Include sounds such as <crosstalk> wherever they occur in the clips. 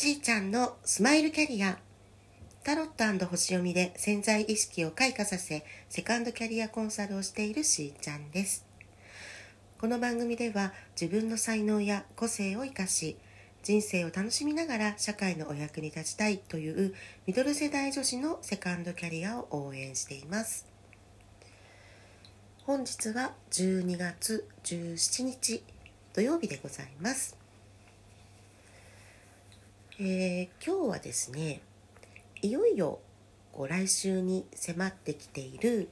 しーちゃんのスマイルキャリア。タロット星読みで潜在意識を開花させセカンドキャリアコンサルをしているしーちゃんです。この番組では自分の才能や個性を生かし人生を楽しみながら社会のお役に立ちたいというミドル世代女子のセカンドキャリアを応援しています。本日は12月17日土曜日でございます。えー、今日はですねいよいよこう来週に迫ってきている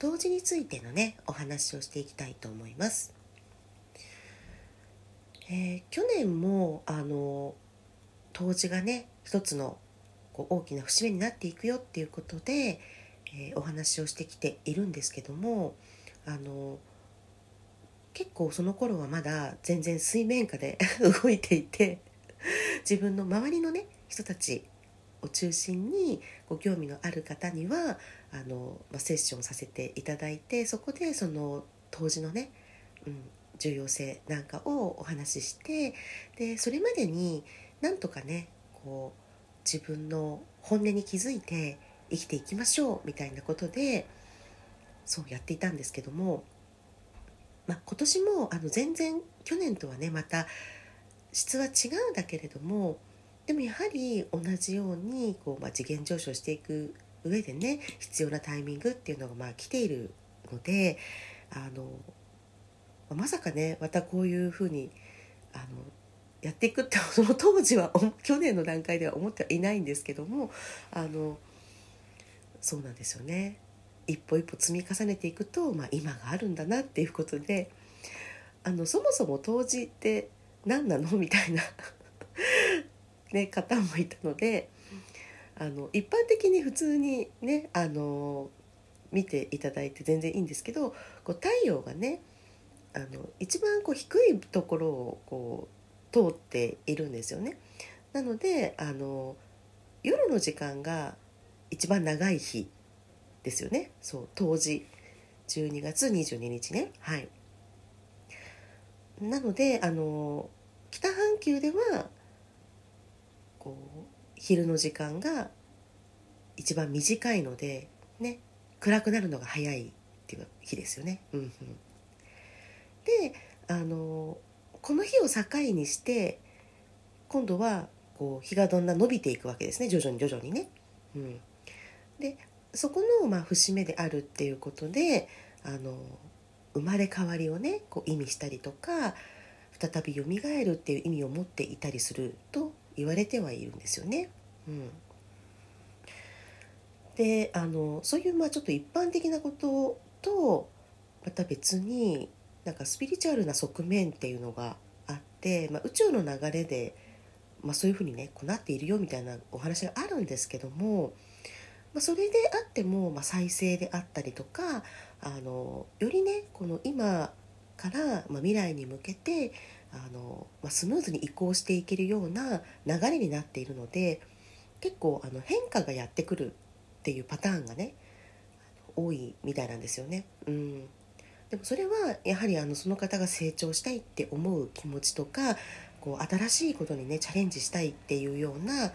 冬至についてのねお話をしていきたいと思います。えー、去年もあの冬至がね一つのこう大きな節目になっていくよっていうことで、えー、お話をしてきているんですけどもあの結構その頃はまだ全然水面下で <laughs> 動いていて <laughs> 自分の周りのね人たちを中心にご興味のある方にはあの、まあ、セッションさせていただいてそこでその当時のね、うん、重要性なんかをお話ししてでそれまでになんとかねこう自分の本音に気づいて生きていきましょうみたいなことでそうやっていたんですけども、まあ、今年もあの全然去年とはねまた質は違うだけれどもでもやはり同じようにこう、まあ、次元上昇していく上でね必要なタイミングっていうのがまあ来ているのであのまさかねまたこういうふうにあのやっていくってその当時は <laughs> 去年の段階では思ってはいないんですけどもあのそうなんですよね。一歩一歩積み重ねていくと、まあ、今があるんだなっていうことであのそもそも当時って何なの？みたいな。<laughs> ね、方もいたのであの一般的に普通にねあの見ていただいて全然いいんですけどこう太陽がねあの一番こう低いところをこう通っているんですよね。なのであの夜の時間が一番長い日ですよね。そう冬至12月22日ね。はい。なのであの北半球ではこう昼の時間が一番短いのでね暗くなるのが早いっていう日ですよね。うん、であのこの日を境にして今度はこう日がどんな伸びていくわけですね徐々に徐々にね。うん、でそこのまあ節目であるっていうことであの生まれ変わりをねこう意味したりとか再びよみがえるっていう意味を持っていたりすると言われてはいるんですよね。うん、であのそういうまあちょっと一般的なこととまた別になんかスピリチュアルな側面っていうのがあって、まあ、宇宙の流れで、まあ、そういうふうにねこうなっているよみたいなお話があるんですけども、まあ、それであっても、まあ、再生であったりとかあのよりねこの今から、まあ、未来に向けてあの、まあ、スムーズに移行していけるような流れになっているので結構あの変化がやってくるっていうパターンがね多いみたいなんですよね。うんでもそれはやはりあのその方が成長したいって思う気持ちとかこう新しいことにねチャレンジしたいっていうようなあ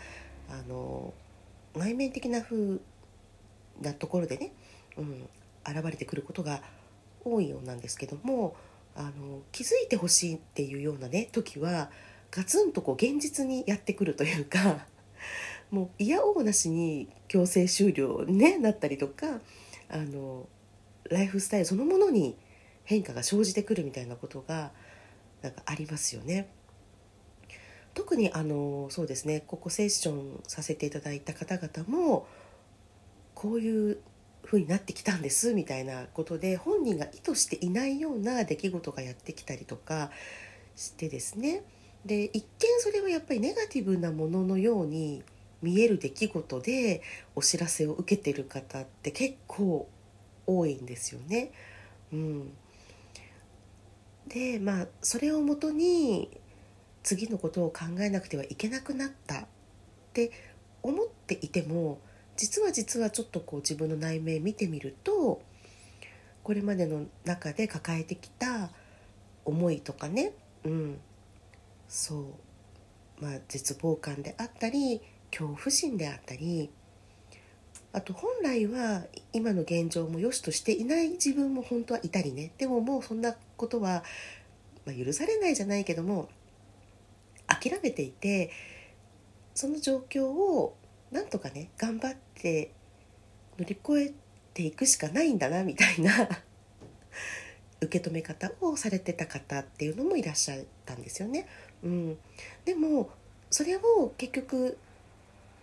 の内面的な風なところでね、うん、現れてくることが多いようなんですけどもあの気づいてほしいっていうようなね時はガツンとこう現実にやってくるというか <laughs> もう嫌おうなしに強制終了に、ね、なったりとかあのライフスタイルそのものに変化が生じてくるみたいなことがなんかありますよね。特にあのそうですねここセッションさせていただいた方々もこういう風になってきたんですみたいなことで本人が意図していないような出来事がやってきたりとかしてですねで一見それはやっぱりネガティブなもののように見える出来事でお知らせを受けてる方って結構多いんですよね。うん、でまあそれをもとに次のことを考えなくてはいけなくなったって思っていても実は実はちょっとこう自分の内面見てみるとこれまでの中で抱えてきた思いとかね、うん、そうまあ、絶望感であったり恐怖心であったりあと本来は今の現状も良しとしていない自分も本当はいたりね。でももうそんなことは、ま、許されないじゃないけども諦めていてその状況をなんとかね頑張って乗り越えていくしかないんだなみたいな <laughs> 受け止め方をされてた方っていうのもいらっしゃったんですよね。うん、でもそれを結局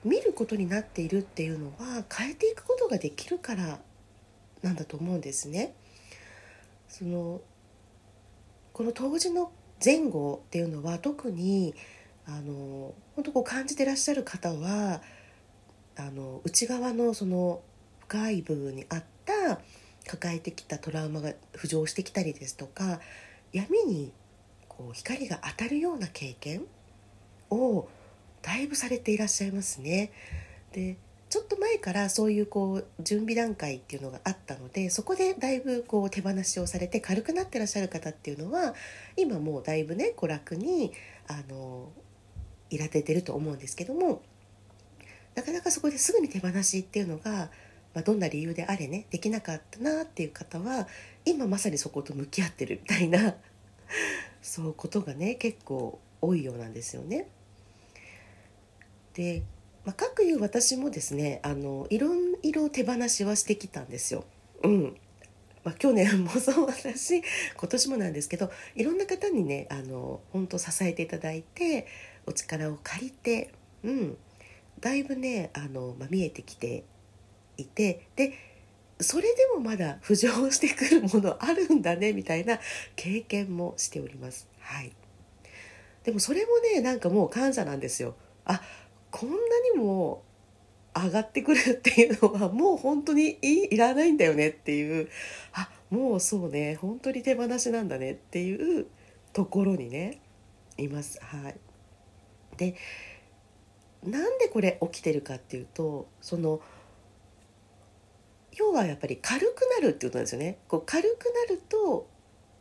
見ることになっているっていうのは変えていくことができるからなんだと思うんですね。そのこの当時の前後っていうのは特にあの本当こう感じてらっしゃる方はあの内側のその深い部分にあった抱えてきたトラウマが浮上してきたりですとか闇にこう光が当たるような経験をだいぶされていらっしゃいますね。でちょっと前からそういうこう準備段階っていうのがあったのでそこでだいぶこう手放しをされて軽くなってらっしゃる方っていうのは今もうだいぶねこう楽にあのいられてると思うんですけどもなかなかそこですぐに手放しっていうのが、まあ、どんな理由であれねできなかったなっていう方は今まさにそこと向き合ってるみたいな <laughs> そうことがね結構多いようなんですよね。で、まあ、かくいう私もですねあのいろいろ手放しはしてきたんですよ。うんまあ、去年もそうだし今年もなんですけどいろんな方にねあの本当支えていただいてお力を借りて、うん、だいぶねあの、まあ、見えてきていてでそれでもまだ浮上してくるものあるんだねみたいな経験もしております。はい、でもそれもねなんかもう感謝なんですよ。あこんなにも上がってくるっていうのはもう本当にいいらないんだよねっていうあもうそうね本当に手放しなんだねっていうところにねいます。はい、でなんでこれ起きてるかっていうとその要はやっぱり軽くなるっていうことなんですよね。こう軽くなると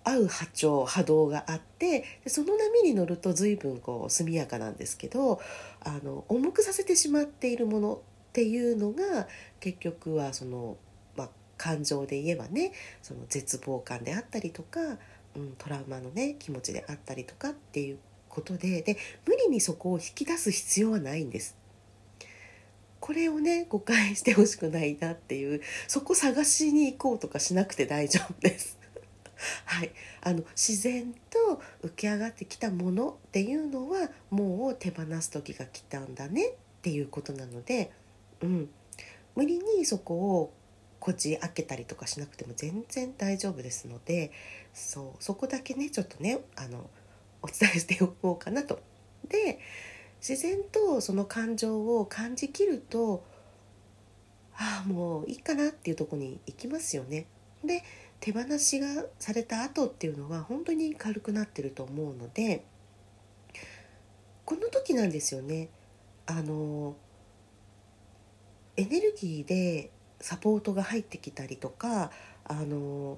合う波長波動があってその波に乗ると随分こう速やかなんですけどあの重くさせてしまっているものっていうのが結局はその、まあ、感情で言えばねその絶望感であったりとか、うん、トラウマのね気持ちであったりとかっていうことでで無理にそこを引き出す必要はないんです。これをね誤解してほしくないなっていうそこ探しに行こうとかしなくて大丈夫です。<laughs> はい、あの自然と浮き上がってきたものっていうのはもう手放す時が来たんだねっていうことなので、うん、無理にそこをこじ開けたりとかしなくても全然大丈夫ですのでそうそこだけねちょっとねあのお伝えしておこうかなと。で自然とその感情を感じきるとああもういいかなっていうとこに行きますよね。で手放しがされた後っていうのは本当に軽くなってると思うのでこの時なんですよねあのエネルギーでサポートが入ってきたりとかあの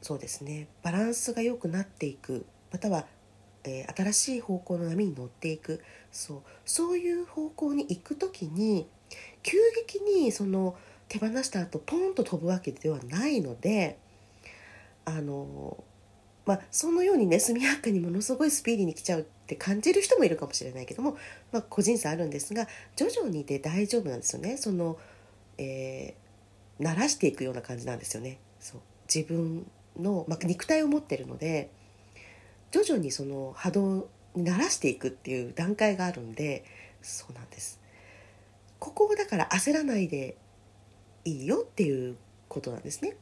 そうですねバランスが良くなっていくまたは、えー、新しい方向の波に乗っていく。そう。そういう方向に行く時に急激にその手放した後ポンと飛ぶわけではないのであのまあそのようにね速やかにものすごいスピーディーに来ちゃうって感じる人もいるかもしれないけども、まあ、個人差あるんですが徐々にで大丈夫なんですよね。その、えー、慣らしていくような感じなんですよね。そう。自分の、まあ、肉体を持ってるので徐々にその波動に慣らしていくっていう段階があるんでそうなんですここをだから焦らないでいいよっていうことなんですね。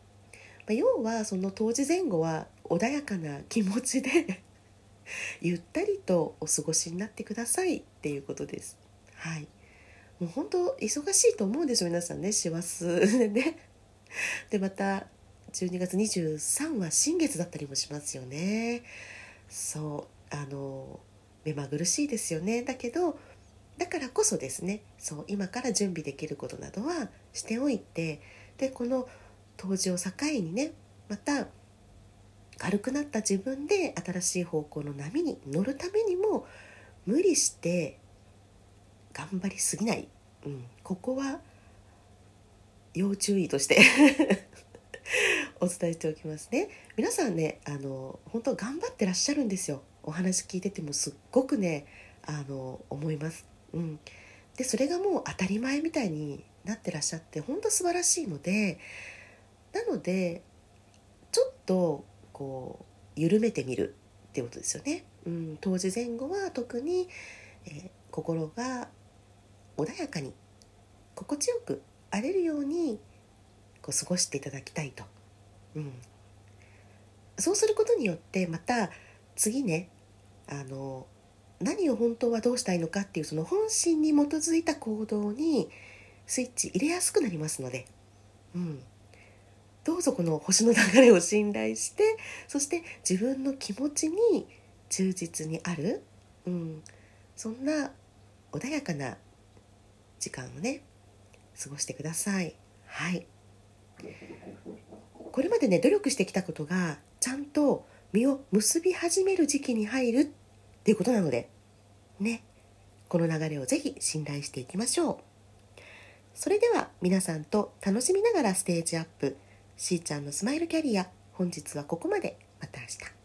まあ、要はその当時前後は穏やかな気持ちで <laughs> ゆったりとお過ごしになってくださいっていうことです。はい。もう本当忙しいと思うんですよ皆さんね師走でね。でまた12月23は新月だったりもしますよね。そうあの目まぐるしいですよね。だけどだからこそですね。そう今から準備できることなどはしておいてでこの当時を境にねまた軽くなった自分で新しい方向の波に乗るためにも無理して頑張りすぎない、うん、ここは要注意として。<laughs> お伝えしておきますね。皆さんねあの本当頑張ってらっしゃるんですよ。お話聞いててもすっごくねあの思います、うん、でそれがもう当たり前みたいになってらっしゃって本当素晴らしいのでなのでちょっとこう緩めてみるっていうことですよね。うん、当時前後は特に、えー、心が穏やかに心地よく荒れるようにこう過ごしていただきたいと、うん、そうすることによってまた次ねあの何を本当はどうしたいのかっていうその本心に基づいた行動にスイッチ入れやすくなりますので、うん、どうぞこの星の流れを信頼してそして自分の気持ちに忠実にある、うん、そんな穏やかな時間をね過ごしてください。はい。これまでね努力してきたことがちゃんと実を結び始める時期に入るっていうことなのでねこの流れをぜひ信頼していきましょう。それでは皆さんと楽しみながらステージアップ。しーちゃんのスマイルキャリア本日はここまで。また明日。